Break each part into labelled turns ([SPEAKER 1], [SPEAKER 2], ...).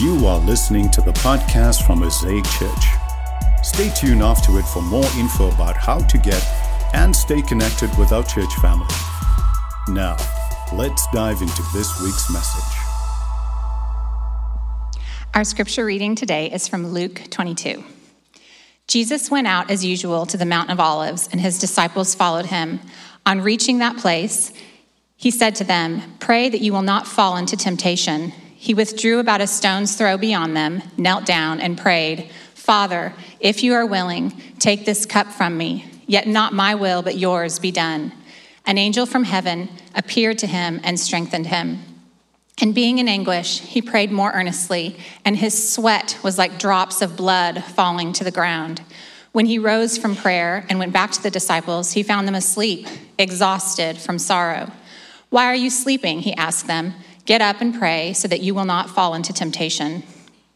[SPEAKER 1] You are listening to the podcast from Mosaic Church. Stay tuned after it for more info about how to get and stay connected with our church family. Now, let's dive into this week's message.
[SPEAKER 2] Our scripture reading today is from Luke 22. Jesus went out as usual to the Mount of Olives, and his disciples followed him. On reaching that place, he said to them, Pray that you will not fall into temptation. He withdrew about a stone's throw beyond them, knelt down, and prayed, Father, if you are willing, take this cup from me, yet not my will, but yours be done. An angel from heaven appeared to him and strengthened him. And being in anguish, he prayed more earnestly, and his sweat was like drops of blood falling to the ground. When he rose from prayer and went back to the disciples, he found them asleep, exhausted from sorrow. Why are you sleeping? He asked them. Get up and pray so that you will not fall into temptation.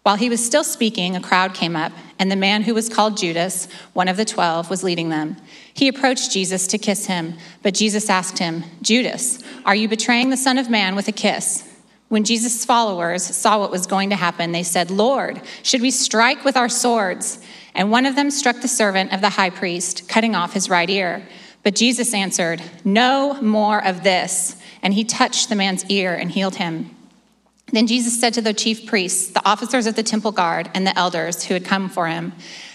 [SPEAKER 2] While he was still speaking, a crowd came up, and the man who was called Judas, one of the twelve, was leading them. He approached Jesus to kiss him, but Jesus asked him, Judas, are you betraying the Son of Man with a kiss? When Jesus' followers saw what was going to happen, they said, Lord, should we strike with our swords? And one of them struck the servant of the high priest, cutting off his right ear. But Jesus answered, No more of this. And he touched the man's ear and healed him. Then Jesus said to the chief priests, the officers of the temple guard, and the elders who had come for him,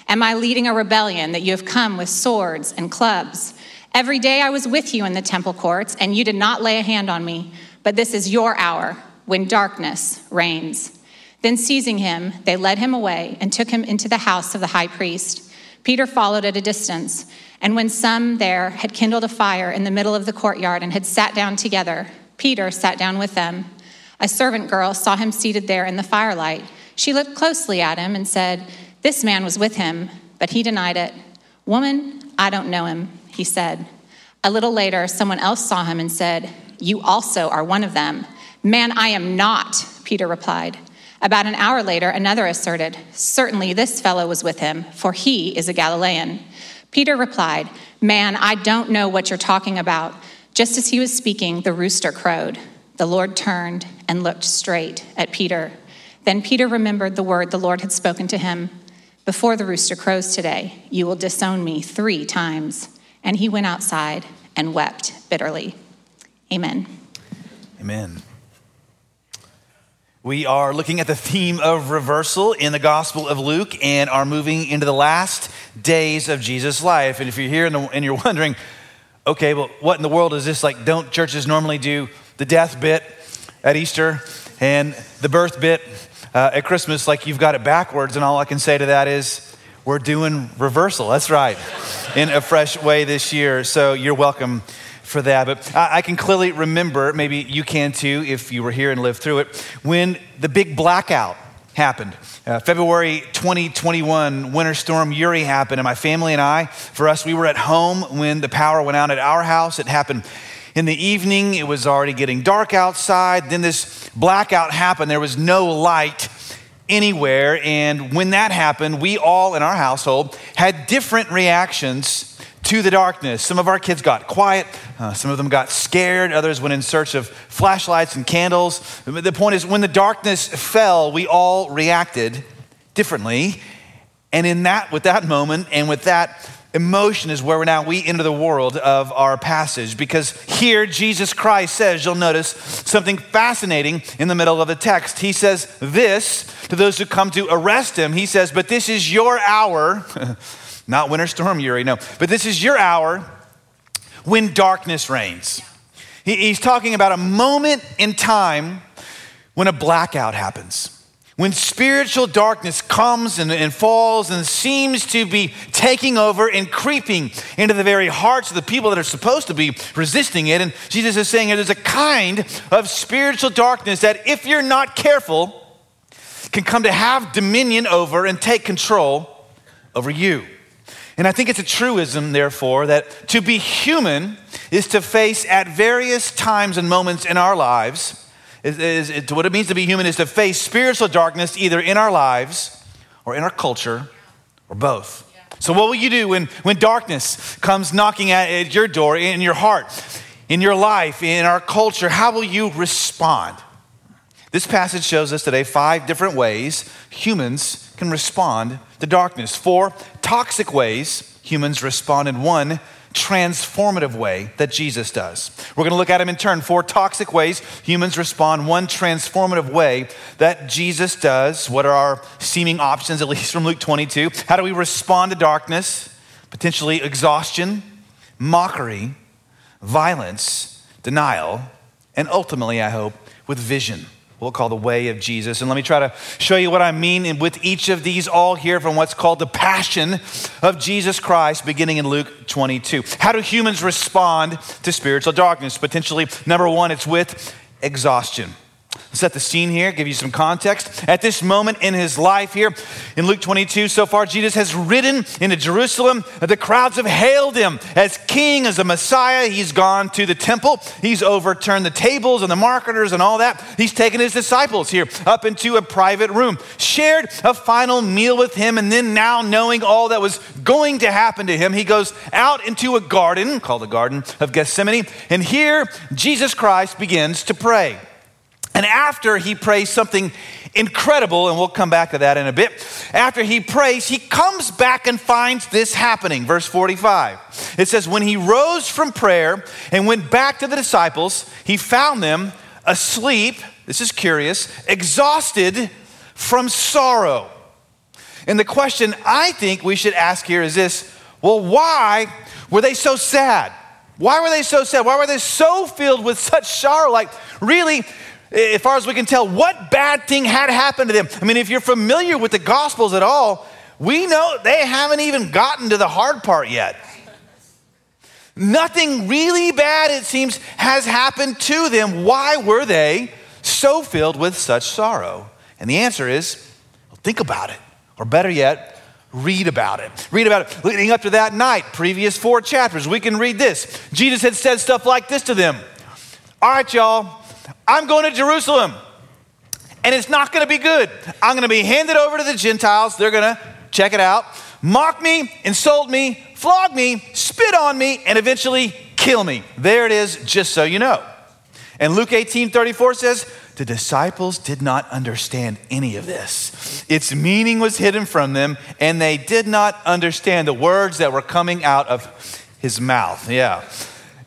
[SPEAKER 2] Am I leading a rebellion that you have come with swords and clubs? Every day I was with you in the temple courts, and you did not lay a hand on me. But this is your hour when darkness reigns. Then seizing him, they led him away and took him into the house of the high priest. Peter followed at a distance, and when some there had kindled a fire in the middle of the courtyard and had sat down together, Peter sat down with them. A servant girl saw him seated there in the firelight. She looked closely at him and said, This man was with him, but he denied it. Woman, I don't know him, he said. A little later, someone else saw him and said, You also are one of them. Man, I am not, Peter replied. About an hour later, another asserted, Certainly this fellow was with him, for he is a Galilean. Peter replied, Man, I don't know what you're talking about. Just as he was speaking, the rooster crowed. The Lord turned and looked straight at Peter. Then Peter remembered the word the Lord had spoken to him Before the rooster crows today, you will disown me three times. And he went outside and wept bitterly. Amen.
[SPEAKER 3] Amen. We are looking at the theme of reversal in the Gospel of Luke and are moving into the last days of Jesus' life. And if you're here and you're wondering, okay, well, what in the world is this? Like, don't churches normally do the death bit at Easter and the birth bit uh, at Christmas? Like, you've got it backwards. And all I can say to that is, we're doing reversal. That's right, in a fresh way this year. So you're welcome for that. But I, can clearly remember, maybe you can too if you were here and lived through it, when the big blackout happened. Uh, February 2021, Winter Storm Uri happened, and my family and I, for us, we were at home when the power went out at our house. It happened in the evening, it was already getting dark outside. Then this blackout happened, there was no light anywhere. And when that happened, we all in our household had different reactions to the darkness. Some of our kids got quiet, uh, some of them got scared, others went in search of flashlights and candles. The point is, when the darkness fell, we all reacted differently. And in that, with that moment and with that emotion is where we're now we enter the world of our passage because here jesus christ says you'll notice something fascinating in the middle of the text he says this to those who come to arrest him he says but this is your hour Not winter storm Uri, no. But this is your hour when darkness reigns. He's talking about a moment in time when a blackout happens. When spiritual darkness comes and, and, falls and seems to be taking over and creeping into the very hearts of the people that are supposed to be resisting it. And Jesus is saying there's a kind of spiritual darkness that, if you're not careful, can come to have dominion over and take control over you. And I think it's a truism, therefore, that to be human is to face at various times and moments in our lives. Is, is, is, what it means to be human is to face spiritual darkness either in our lives or in our culture or both. So, what will you do when, when darkness comes knocking at, at your door, in your heart, in your life, in our culture? How will you respond? This passage shows us today five different ways humans can respond to darkness. Four toxic ways humans respond in one transformative way that Jesus does. We're going to look at them in turn. Four toxic ways humans respond, one transformative way that Jesus does. What are our seeming options, at least from Luke 22? How do we respond to darkness? Potentially exhaustion, mockery, violence, denial, and ultimately, I hope, with vision we'll call the way of Jesus. And let me try to show you what I mean with each of these all here from what's called the passion of Jesus Christ, beginning in Luke 22. How do humans respond to spiritual darkness? Potentially, number one, it's with exhaustion set the scene here, give you some context. At this moment in his life here in Luke 22, so far, Jesus has ridden into Jerusalem. The crowds have hailed him as king, as a Messiah. He's gone to the temple, he's overturned the tables and the marketers and all that. He's taken his disciples here up into a private room, shared a final meal with him, and then now knowing all that was going to happen to him, he goes out into a garden called the Garden of Gethsemane. And here, Jesus Christ begins to pray. And after he prays something incredible, and we'll come back to that in a bit, after he prays, he comes back and finds this happening. Verse 45. It says, When he rose from prayer and went back to the disciples, he found them asleep. This is curious, exhausted from sorrow. And the question I think we should ask here is this well, why were they so sad? Why were they so sad? Why were they so filled with such sorrow? Like, really, as far as we can tell, what bad thing had happened to them. I mean, if you're familiar with the Gospels at all, we know they haven't even gotten to the hard part yet. Nothing really bad, it seems, has happened to them. Why were they so filled with such sorrow? And the answer is well, think about it. Or better yet, read about it. Read about it. Leading up to that night, previous four chapters, we can read this. Jesus had said stuff like this to them All right, y'all, I'm going to Jerusalem, and it's not going to be good. I'm going to be handed over to the Gentiles. They're going to check it out, mock me, insult me, flog me, spit on me, and eventually kill me. There it is, just so you know. And Luke 18 34 says, the disciples did not understand any of this. Its meaning was hidden from them, and they did not understand the words that were coming out of his mouth. Yeah.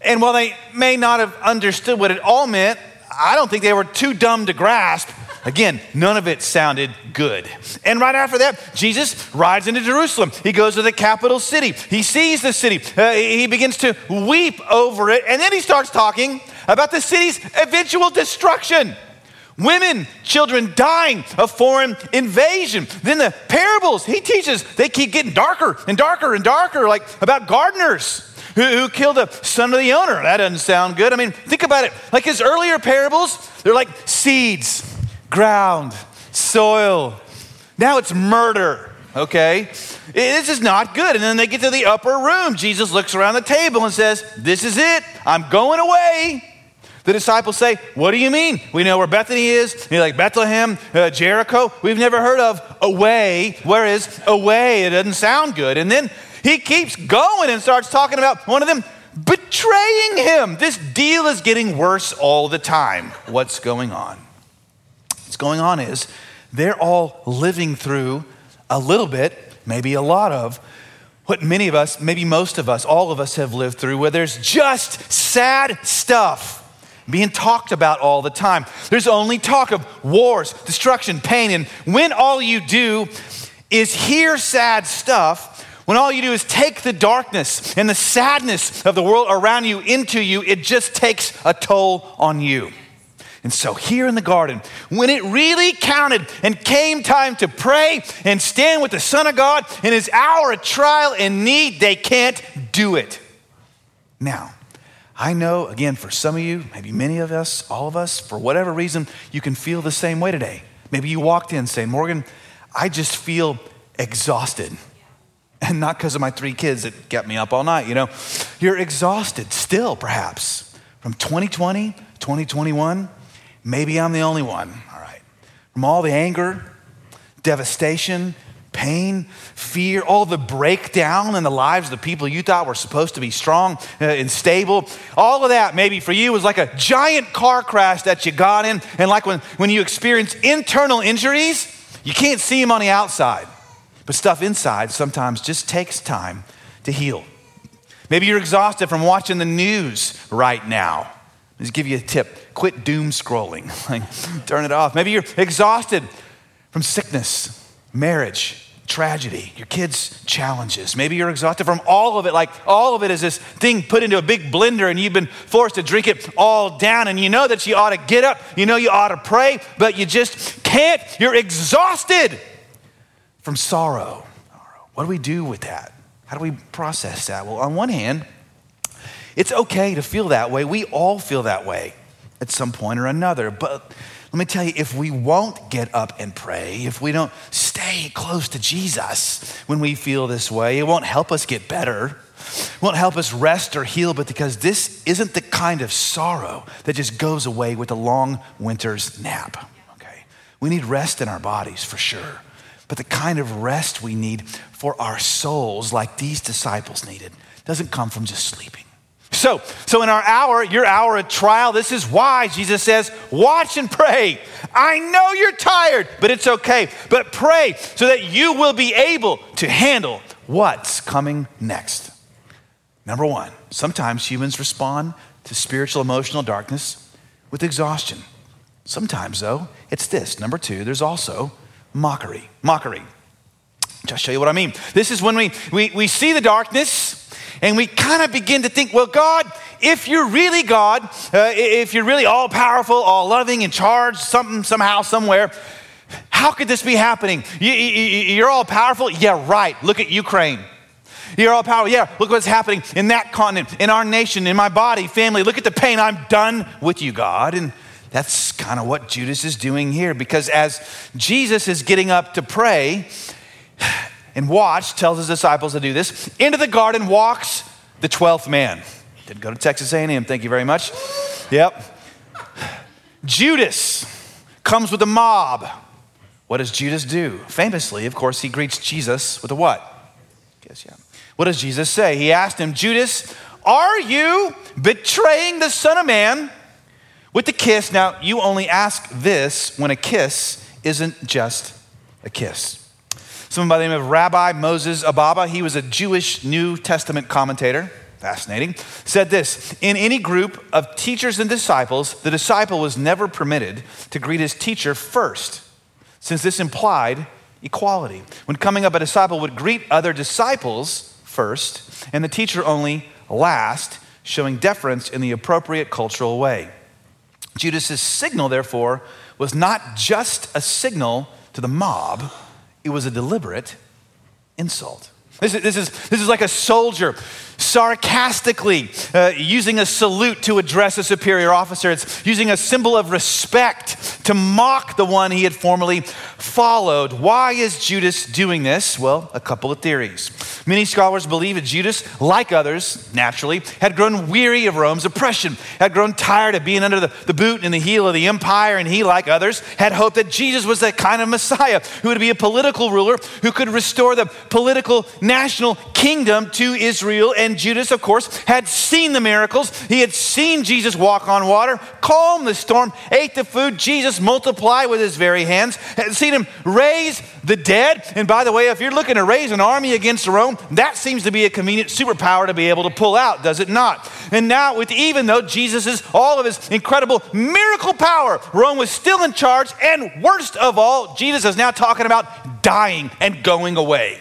[SPEAKER 3] And while they may not have understood what it all meant, I don't think they were too dumb to grasp. Again, none of it sounded good. And right after that, Jesus rides into Jerusalem. He goes to the capital city. He sees the city. Uh, he begins to weep over it. And then he starts talking about the city's eventual destruction. Women, children dying, a foreign invasion. Then the parables he teaches, they keep getting darker and darker and darker, like about gardeners who, who killed the son of the owner. That doesn't sound good. I mean, think about it. Like his earlier parables, they're like seeds, ground, soil. Now it's murder, okay? This is not good. And then they get to the upper room. Jesus looks around the table and says, This is it. I'm going away. The disciples say, What do you mean? We know where Bethany is. You're like Bethlehem, uh, Jericho. We've never heard of away. Where is away? It doesn't sound good. And then he keeps going and starts talking about one of them betraying him. This deal is getting worse all the time. What's going on? What's going on is they're all living through a little bit, maybe a lot of, what many of us, maybe most of us, all of us have lived through, where there's just sad stuff being talked about all the time. There's only talk of wars, destruction, pain, and when all you do is hear sad stuff, when all you do is take the darkness and the sadness of the world around you into you, it just takes a toll on you. And so, here in the garden, when it really counted and came time to pray and stand with the Son of God in his hour of trial and need, they can't do it. Now, I know, again, for some of you, maybe many of us, all of us, for whatever reason, you can feel the same way today. Maybe you walked in saying, Morgan, I just feel exhausted. And not because of my three kids that kept me up all night, you know. You're exhausted still, perhaps, from 2020, 2021. Maybe I'm the only one, all right. From all the anger, devastation, pain, fear, all the breakdown in the lives of the people you thought were supposed to be strong uh, and stable. All of that, maybe for you, was like a giant car crash that you got in. And like when, when you experience internal injuries, you can't see them on the outside. But stuff inside sometimes just takes time to heal. Maybe you're exhausted from watching the news right now. Let's give you a tip quit doom scrolling, turn it off. Maybe you're exhausted from sickness, marriage, tragedy, your kids' challenges. Maybe you're exhausted from all of it, like all of it is this thing put into a big blender and you've been forced to drink it all down. And you know that you ought to get up, you know you ought to pray, but you just can't. You're exhausted from sorrow. What do we do with that? How do we process that? Well, on one hand, it's okay to feel that way. We all feel that way at some point or another. But let me tell you, if we won't get up and pray, if we don't stay close to Jesus when we feel this way, it won't help us get better. It won't help us rest or heal, but because this isn't the kind of sorrow that just goes away with a long winter's nap. Okay? We need rest in our bodies for sure but the kind of rest we need for our souls, like these disciples needed, doesn't come from just sleeping. So, so in our hour, your hour of trial, this is why Jesus says, watch and pray. I know you're tired, but it's okay. But pray so that you will be able to handle what's coming next. Number one, sometimes humans respond to spiritual emotional darkness with exhaustion. Sometimes, though, it's this. Number two, there's also mockery. Mockery. Just show you what I mean. This is when we, we, we see the darkness and we kind of begin to think, well, God, if you're really God, uh, if you're really all powerful, all loving, in charge, something, somehow, somewhere, how could this be happening? You, you're all powerful? Yeah, right. Look at Ukraine. You're all powerful. Yeah, look what's happening in that continent, in our nation, in my body, family. Look at the pain. I'm done with you, God. And that's kind of what Judas is doing here because as Jesus is getting up to pray and watch, tells his disciples to do this, into the garden walks the 12th man. Didn't go to Texas A&M, thank you very much. Yep. Judas comes with a mob. What does Judas do? Famously, of course, he greets Jesus with a what? Guess, yeah. What does Jesus say? He asked him, Judas, are you betraying the Son of Man with the kiss, now you only ask this when a kiss isn't just a kiss. Someone by the name of Rabbi Moses Ababa, he was a Jewish New Testament commentator, fascinating, said this In any group of teachers and disciples, the disciple was never permitted to greet his teacher first, since this implied equality. When coming up, a disciple would greet other disciples first, and the teacher only last, showing deference in the appropriate cultural way. Judas's signal, therefore, was not just a signal to the mob, it was a deliberate insult. This is, this is, this is like a soldier sarcastically uh, using a salute to address a superior officer. It's using a symbol of respect to mock the one he had formerly followed. Why is Judas doing this? Well, a couple of theories. Many scholars believe that Judas, like others, naturally, had grown weary of Rome's oppression, had grown tired of being under the, the boot and the heel of the empire, and he, like others, had hoped that Jesus was that kind of Messiah who would be a political ruler who could restore the political national kingdom to Israel and Judas, of course, had seen the miracles. He had seen Jesus walk on water, calm the storm, ate the food Jesus multiplied with his very hands, had seen him raise the dead. And by the way, if you're looking to raise an army against Rome, that seems to be a convenient superpower to be able to pull out, does it not? And now, with even though Jesus' all of his incredible miracle power, Rome was still in charge, and worst of all, Jesus is now talking about dying and going away.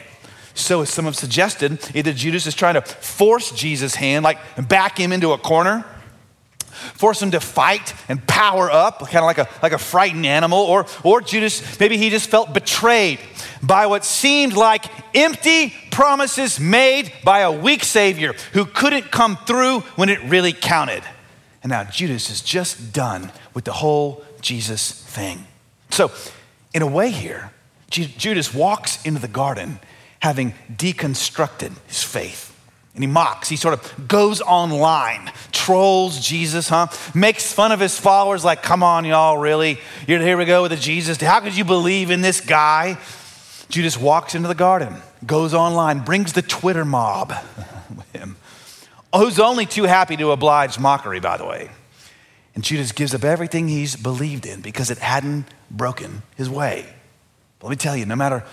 [SPEAKER 3] So, as some have suggested, either Judas is trying to force Jesus' hand, like back him into a corner, force him to fight and power up, kind of like a, like a frightened animal, or, or Judas, maybe he just felt betrayed by what seemed like empty promises made by a weak Savior who couldn't come through when it really counted. And now Judas is just done with the whole Jesus thing. So, in a way, here, Judas walks into the garden having deconstructed his faith. And he mocks, he sort of goes online, trolls Jesus, huh? Makes fun of his followers, like, come on, y'all, really? Here we go with the Jesus. How could you believe in this guy? Judas walks into the garden, goes online, brings the Twitter mob with him, who's only too happy to oblige mockery, by the way. And Judas gives up everything he's believed in because it hadn't broken his way. But let me tell you, no matter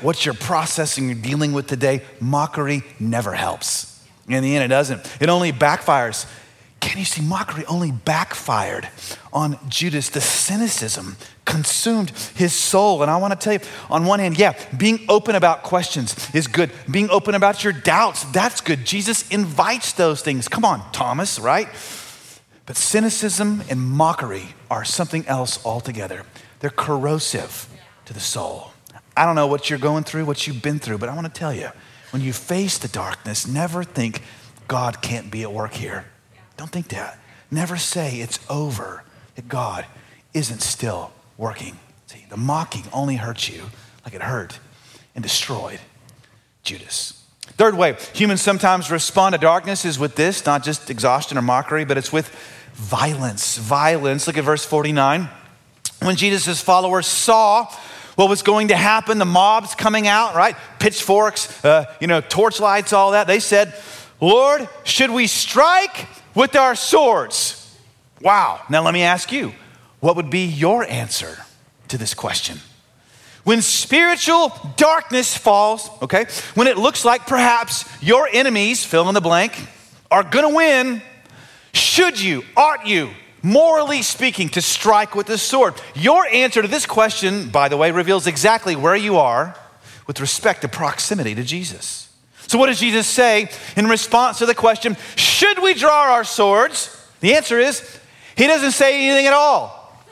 [SPEAKER 3] what you're processing or dealing with today, mockery never helps. In the end, it doesn't. It only backfires. Can you see mockery only backfired on Judas? The cynicism consumed his soul. And I want to tell you, on one hand, yeah, being open about questions is good. Being open about your doubts, that's good. Jesus invites those things. Come on, Thomas, right? But cynicism and mockery are something else altogether. They're corrosive to the soul. I don't know what you're going through, what you've been through, but I want to tell you when you face the darkness, never think God can't be at work here. Don't think that. Never say it's over, that God isn't still working. See, the mocking only hurts you like it hurt and destroyed Judas. Third way, humans sometimes respond to darkness is with this, not just exhaustion or mockery, but it's with violence. Violence. Look at verse 49. When Jesus' followers saw what was going to happen, the mobs coming out, right? Pitchforks, uh, you know, torchlights, all that. They said, Lord, should we strike with our swords? Wow. Now let me ask you, what would be your answer to this question? When spiritual darkness falls, okay, when it looks like perhaps your enemies, fill in the blank, are gonna win, should you, ought you, morally speaking, to strike with the sword? Your answer to this question, by the way, reveals exactly where you are with respect to proximity to Jesus. So, what does Jesus say in response to the question, should we draw our swords? The answer is, he doesn't say anything at all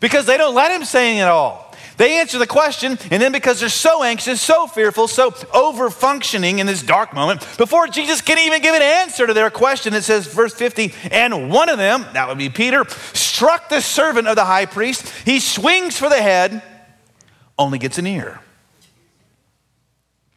[SPEAKER 3] because they don't let him say anything at all. They answer the question, and then because they're so anxious, so fearful, so over functioning in this dark moment, before Jesus can even give an answer to their question, it says, verse 50, and one of them, that would be Peter, struck the servant of the high priest. He swings for the head, only gets an ear.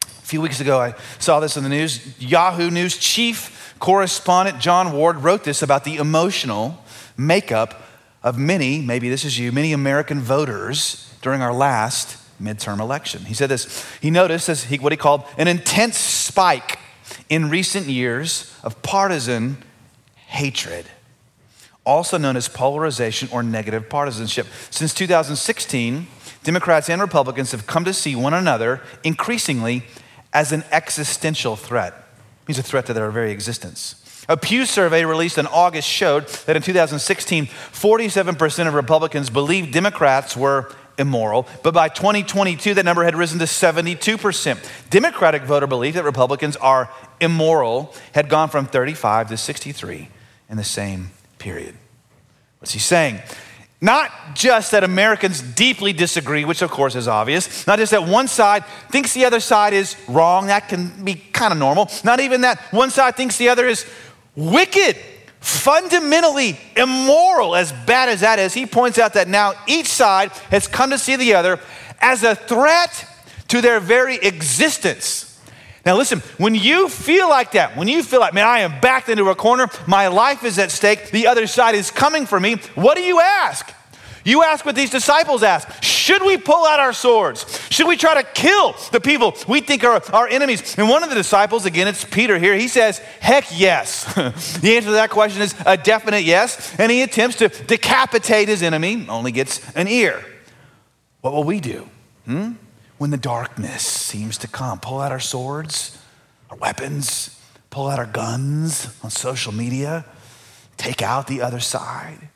[SPEAKER 3] A few weeks ago, I saw this in the news. Yahoo News chief correspondent Jon Ward wrote this about the emotional makeup of many, maybe this is you, many American voters during our last midterm election. He said this. He noticed as he, what he called an intense spike in recent years of partisan hatred, also known as polarization or negative partisanship. Since 2016, Democrats and Republicans have come to see one another increasingly as an existential threat. He's a threat to their very existence. A Pew survey released in August showed that in 2016, 47% of Republicans believed Democrats were immoral, but by 2022, that number had risen to 72%. Democratic voter belief that Republicans are immoral had gone from 35 to 63 in the same period. What's he saying? Not just that Americans deeply disagree, which of course is obvious. Not just that one side thinks the other side is wrong, that can be kind of normal. Not even that one side thinks the other is wicked fundamentally immoral, as bad as that is, he points out that now each side has come to see the other as a threat to their very existence. Now, listen, when you feel like that, when you feel like, man, I am backed into a corner, my life is at stake, the other side is coming for me, what do you ask? You ask what these disciples ask Should we pull out our swords? Should we try to kill the people we think are our enemies? And one of the disciples, again, it's Peter here, he says, Heck yes. the answer to that question is a definite yes. And he attempts to decapitate his enemy, only gets an ear. What will we do hmm? when the darkness seems to come? Pull out our swords, our weapons, pull out our guns on social media, take out the other side.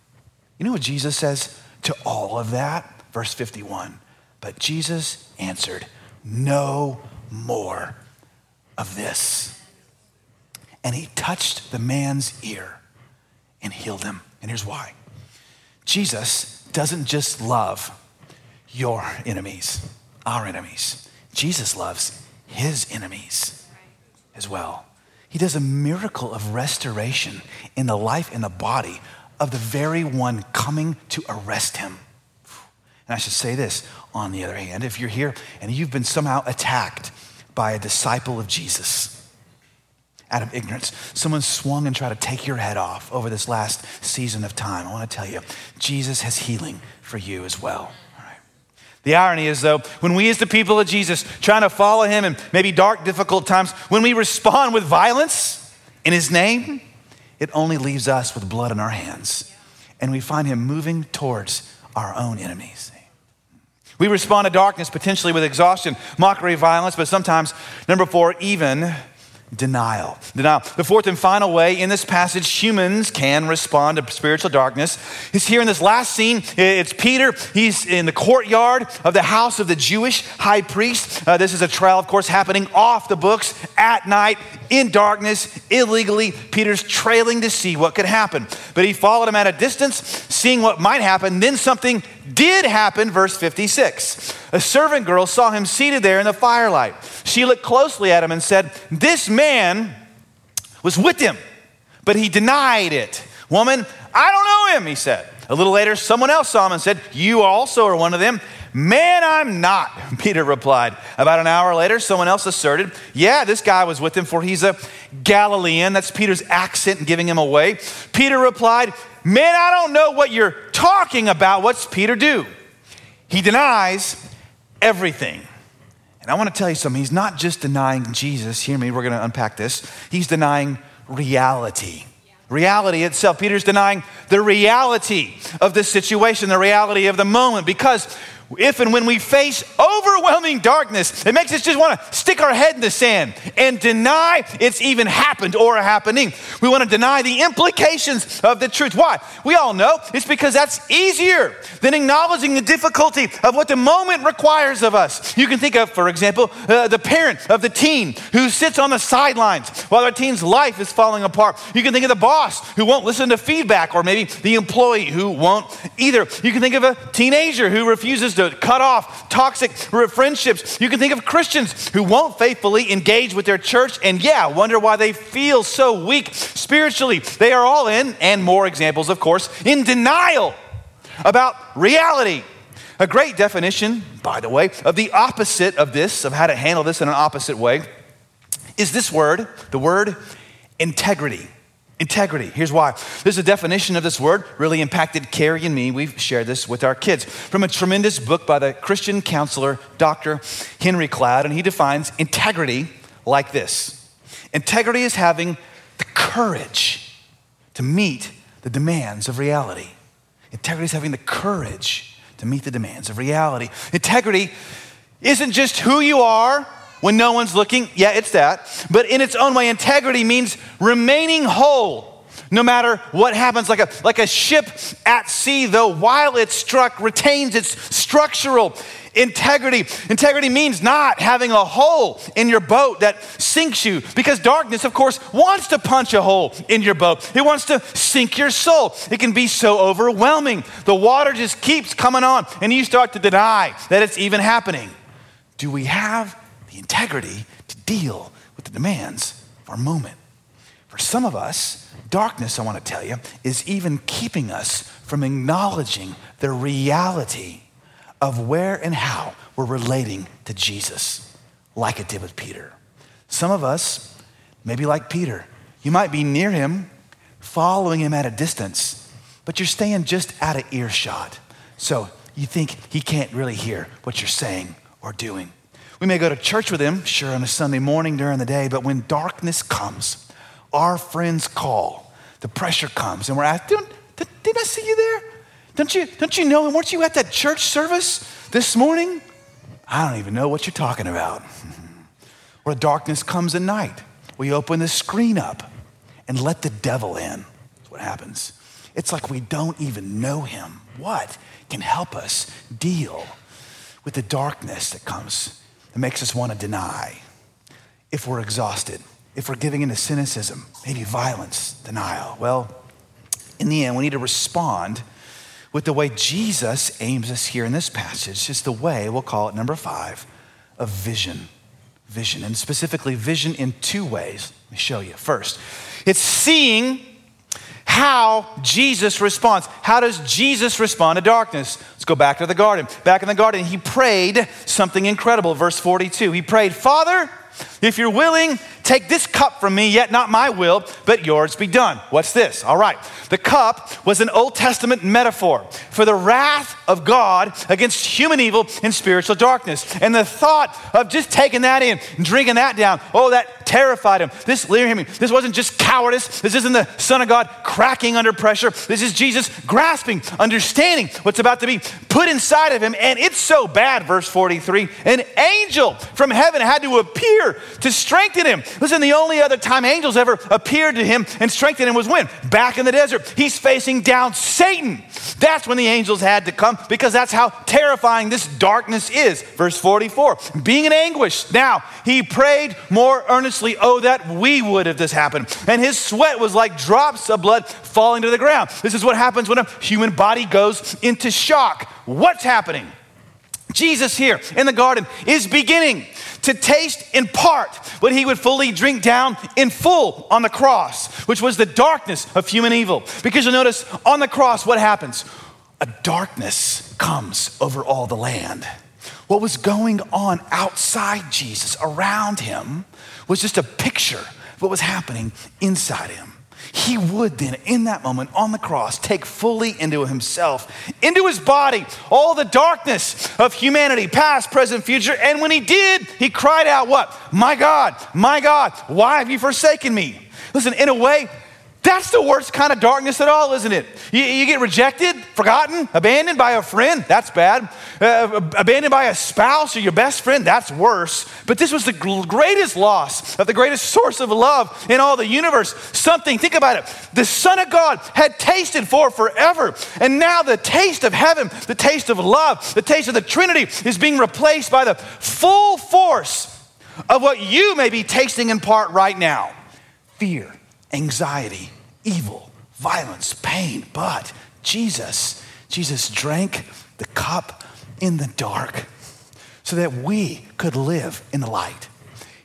[SPEAKER 3] You know what Jesus says? To all of that? Verse 51. But Jesus answered, No more of this. And he touched the man's ear and healed him. And here's why Jesus doesn't just love your enemies, our enemies. Jesus loves his enemies as well. He does a miracle of restoration in the life and the body of the very one coming to arrest him. And I should say this on the other hand, if you're here and you've been somehow attacked by a disciple of Jesus out of ignorance, someone swung and tried to take your head off over this last season of time, I want to tell you, Jesus has healing for you as well. The irony is, though, when we, as the people of Jesus, trying to follow him in maybe dark, difficult times, when we respond with violence in his name, it only leaves us with blood in our hands. And we find him moving towards our own enemies. We respond to darkness potentially with exhaustion, mockery, violence, but sometimes, number four, even denial. Denial. The fourth and final way in this passage humans can respond to spiritual darkness is here in this last scene. It's Peter. He's in the courtyard of the house of the Jewish high priest. Uh, this is a trial, of course, happening off the books at night in darkness, illegally. Peter's trailing to see what could happen. But he followed him at a distance, seeing what might happen. Then something did happen, verse 56. A servant girl saw him seated there in the firelight. She looked closely at him and said, This man was with him, but he denied it. Woman, I don't know him, he said. A little later, someone else saw him and said, You also are one of them. Man, I'm not, Peter replied. About an hour later, someone else asserted, Yeah, this guy was with him, for he's a Galilean. That's Peter's accent giving him away. Peter replied, Man, I don't know what you're talking about. What's Peter do? He denies everything. And I want to tell you something. He's not just denying Jesus. Hear me, we're going to unpack this. He's denying reality. Reality itself. Peter's denying the reality of the situation, the reality of the moment, because if and when we face overwhelming darkness, it makes us just want to stick our head in the sand and deny it's even happened or happening. We want to deny the implications of the truth. Why? We all know it's because that's easier than acknowledging the difficulty of what the moment requires of us. You can think of, for example, uh, the parent of the teen who sits on the sidelines while their teen's life is falling apart. You can think of the boss who won't listen to feedback, or maybe the employee who won't either. You can think of a teenager who refuses to cut off toxic friendships. You can think of Christians who won't faithfully engage with their church and, yeah, wonder why they feel so weak spiritually. They are all in, and more examples, of course, in denial about reality. A great definition, by the way, of the opposite of this, of how to handle this in an opposite way, is this word, the word integrity. Integrity. Here's why. There's a definition of this word really impacted Carrie and me. We've shared this with our kids from a tremendous book by the Christian counselor Dr. Henry Cloud, and he defines integrity like this Integrity is having the courage to meet the demands of reality. Integrity is having the courage to meet the demands of reality. Integrity isn't just who you are when no one's looking. Yeah, it's that. But in its own way, integrity means remaining whole no matter what happens, like a, like a ship at sea, though while it's struck, retains its structural integrity. Integrity means not having a hole in your boat that sinks you, because darkness, of course, wants to punch a hole in your boat. It wants to sink your soul. It can be so overwhelming. The water just keeps coming on, and you start to deny that it's even happening. Do we have the integrity to deal with the demands of our moment. For some of us, darkness, I want to tell you, is even keeping us from acknowledging the reality of where and how we're relating to Jesus, like it did with Peter. Some of us, maybe like Peter, you might be near him, following him at a distance, but you're staying just out of earshot. So you think he can't really hear what you're saying or doing. We may go to church with him, sure, on a Sunday morning during the day, but when darkness comes, our friends call, the pressure comes, and we're asked, didn't, didn't I see you there? Don't you, don't you know? Weren't you at that church service this morning? I don't even know what you're talking about. or darkness comes at night. We open the screen up and let the devil in. That's what happens. It's like we don't even know him. What can help us deal with the darkness that comes that makes us want to deny. If we're exhausted, if we're giving into cynicism, maybe violence, denial, well, in the end, we need to respond with the way Jesus aims us here in this passage. It's the way, we'll call it number five, of vision. Vision, and specifically vision in two ways. Let me show you. First, it's seeing how Jesus responds. How does Jesus respond to darkness? Let's go back to the garden. Back in the garden, he prayed something incredible. Verse 42. He prayed, Father, if you're willing, Take this cup from me, yet not my will, but yours be done. What's this? All right. The cup was an Old Testament metaphor for the wrath of God against human evil and spiritual darkness. And the thought of just taking that in and drinking that down, oh, that terrified him. This, hear me, this wasn't just cowardice. This isn't the Son of God cracking under pressure. This is Jesus grasping, understanding what's about to be put inside of him. And it's so bad, verse 43. An angel from heaven had to appear to strengthen him. Listen, the only other time angels ever appeared to him and strengthened him was when? Back in the desert. He's facing down Satan. That's when the angels had to come because that's how terrifying this darkness is. Verse 44 being in anguish. Now, he prayed more earnestly, oh, that we would if this happened. And his sweat was like drops of blood falling to the ground. This is what happens when a human body goes into shock. What's happening? Jesus here in the garden is beginning to taste in part what he would fully drink down in full on the cross, which was the darkness of human evil. Because you'll notice on the cross, what happens? A darkness comes over all the land. What was going on outside Jesus, around him, was just a picture of what was happening inside him he would then, in that moment on the cross, take fully into himself, into his body, all the darkness of humanity, past, present, future. And when he did, he cried out, What? My God, my God, why have you forsaken me? Listen, in a way, that's the worst kind of darkness at all, isn't it? You, you get rejected, forgotten, abandoned by a friend, that's bad. Uh, abandoned by a spouse or your best friend, that's worse. But this was the greatest loss of the greatest source of love in all the universe. Something, think about it. The Son of God had tasted for forever. And now the taste of heaven, the taste of love, the taste of the Trinity is being replaced by the full force of what you may be tasting in part right now fear, anxiety evil, violence, pain. But Jesus, Jesus drank the cup in the dark so that we could live in the light.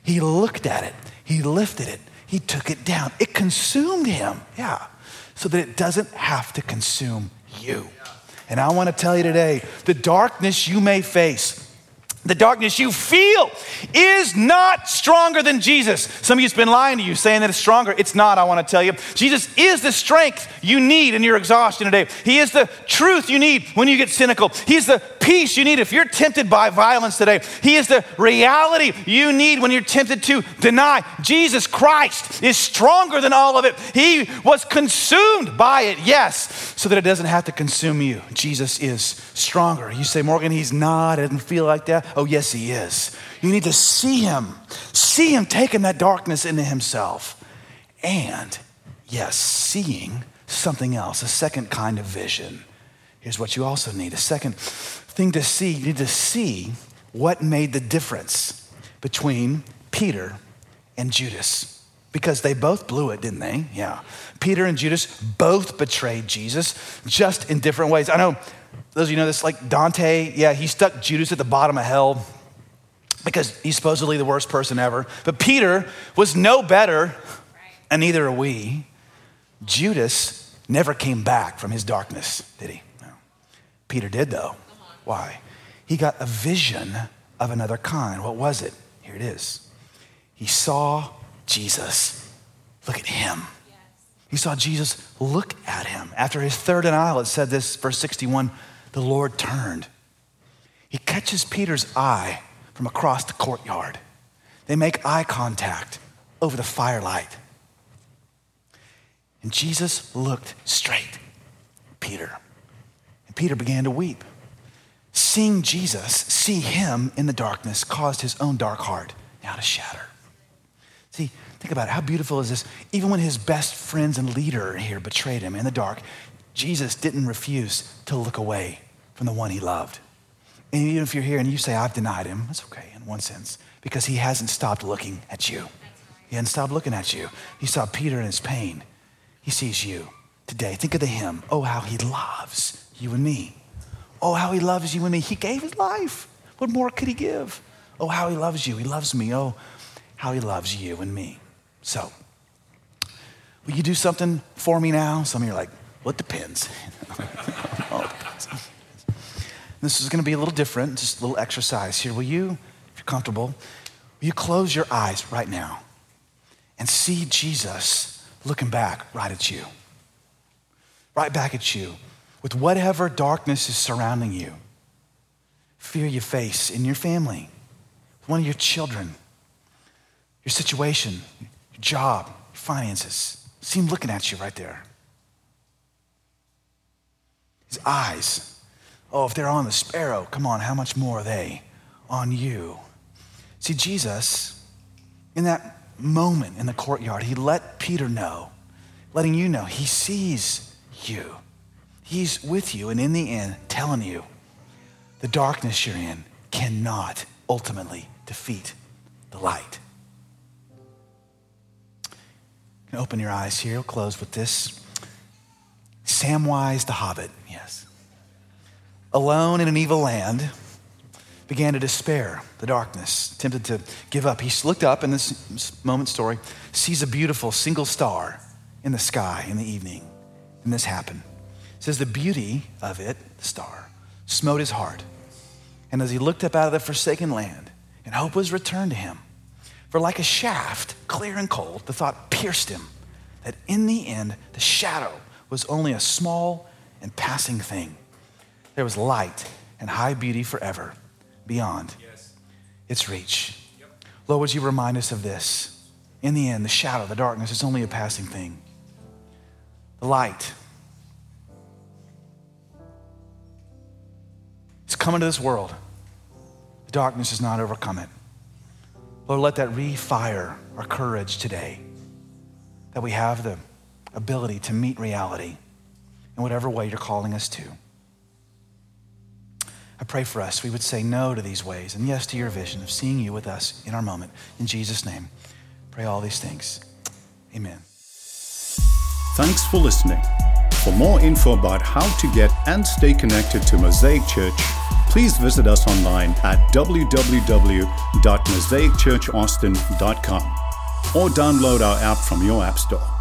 [SPEAKER 3] He looked at it, he lifted it, he took it down. It consumed him, yeah, so that it doesn't have to consume you. And I want to tell you today the darkness you may face the darkness you feel is not stronger than Jesus. Some of you's been lying to you, saying that it's stronger. It's not, I want to tell you. Jesus is the strength you need in your exhaustion today. He is the truth you need when you get cynical. He's the peace you need if you're tempted by violence today. He is the reality you need when you're tempted to deny. Jesus Christ is stronger than all of it. He was consumed by it, yes, so that it doesn't have to consume you. Jesus is stronger. You say, Morgan, he's not. It doesn't feel like that. Oh, yes, He is. You need to see Him, see Him taking that darkness into Himself. And, yes, seeing something else, a second kind of vision. Here's what you also need a second thing to see. You need to see what made the difference between Peter and Judas. Because they both blew it, didn't they? Yeah. Peter and Judas both betrayed Jesus, just in different ways. I know those of you know this, like Dante, yeah, he stuck Judas at the bottom of hell because he's supposedly the worst person ever. But Peter was no better, and neither are we. Judas never came back from his darkness, did he? No. Peter did, though. Why? He got a vision of another kind. What was it? Here it is. He saw Jesus. Look at him. He saw Jesus look at him. After his third denial, it said this, verse 61 the Lord turned. He catches Peter's eye from across the courtyard. They make eye contact over the firelight. And Jesus looked straight Peter. And Peter began to weep. Seeing Jesus, see him in the darkness, caused his own dark heart now to shatter. Think about it. How beautiful is this? Even when his best friends and leader here betrayed him in the dark, Jesus didn't refuse to look away from the one he loved. And even if you're here and you say, I've denied him, that's okay in one sense, because he hasn't stopped looking at you. He hasn't stopped looking at you. He saw Peter in his pain. He sees you today. Think of the hymn. Oh, how he loves you and me. Oh, how he loves you and me. He gave his life. What more could he give? Oh, how he loves you. He loves me. Oh, how he loves you and me. So, will you do something for me now? Some of you are like, well, it depends. this is going to be a little different, just a little exercise here. Will you, if you're comfortable, will you close your eyes right now? and see Jesus looking back right at you, right back at you with whatever darkness is surrounding you. Fear you face in your family, one of your children, your situation, your job, your finances. See him looking at you right there. His eyes. Oh, if they're on the sparrow, come on, how much more are they on you? See, Jesus, in that moment in the courtyard, he let Peter know, letting you know he sees you. He's with you, and in the end, telling you the darkness you're in cannot ultimately defeat the light. Can open your eyes here. We'll close with this. Samwise the Hobbit, yes. Alone in an evil land, began to despair, the darkness, tempted to give up. He looked up in this moment story, sees a beautiful single star in the sky in the evening, and this happened. It says the beauty of it, the star, smote his heart. And as he looked up out of the forsaken land, and hope was returned to him, for like a shaft, clear and cold, the thought pierced him that in the end, the shadow was only a small and passing thing. There was light and high beauty forever beyond yes. its reach. Yep. Lord, would you remind us of this? In the end, the shadow, the darkness is only a passing thing. The light is coming to this world. The darkness has not overcome it. Lord, let that refire our courage today that we have the ability to meet reality in whatever way you're calling us to. I pray for us we would say no to these ways and yes to your vision of seeing you with us in our moment. In Jesus' name, pray all these things. Amen.
[SPEAKER 1] Thanks for listening. For more info about how to get and stay connected to Mosaic Church, please visit us online at www.mosaicchurchaustin.com or download our app from your app store.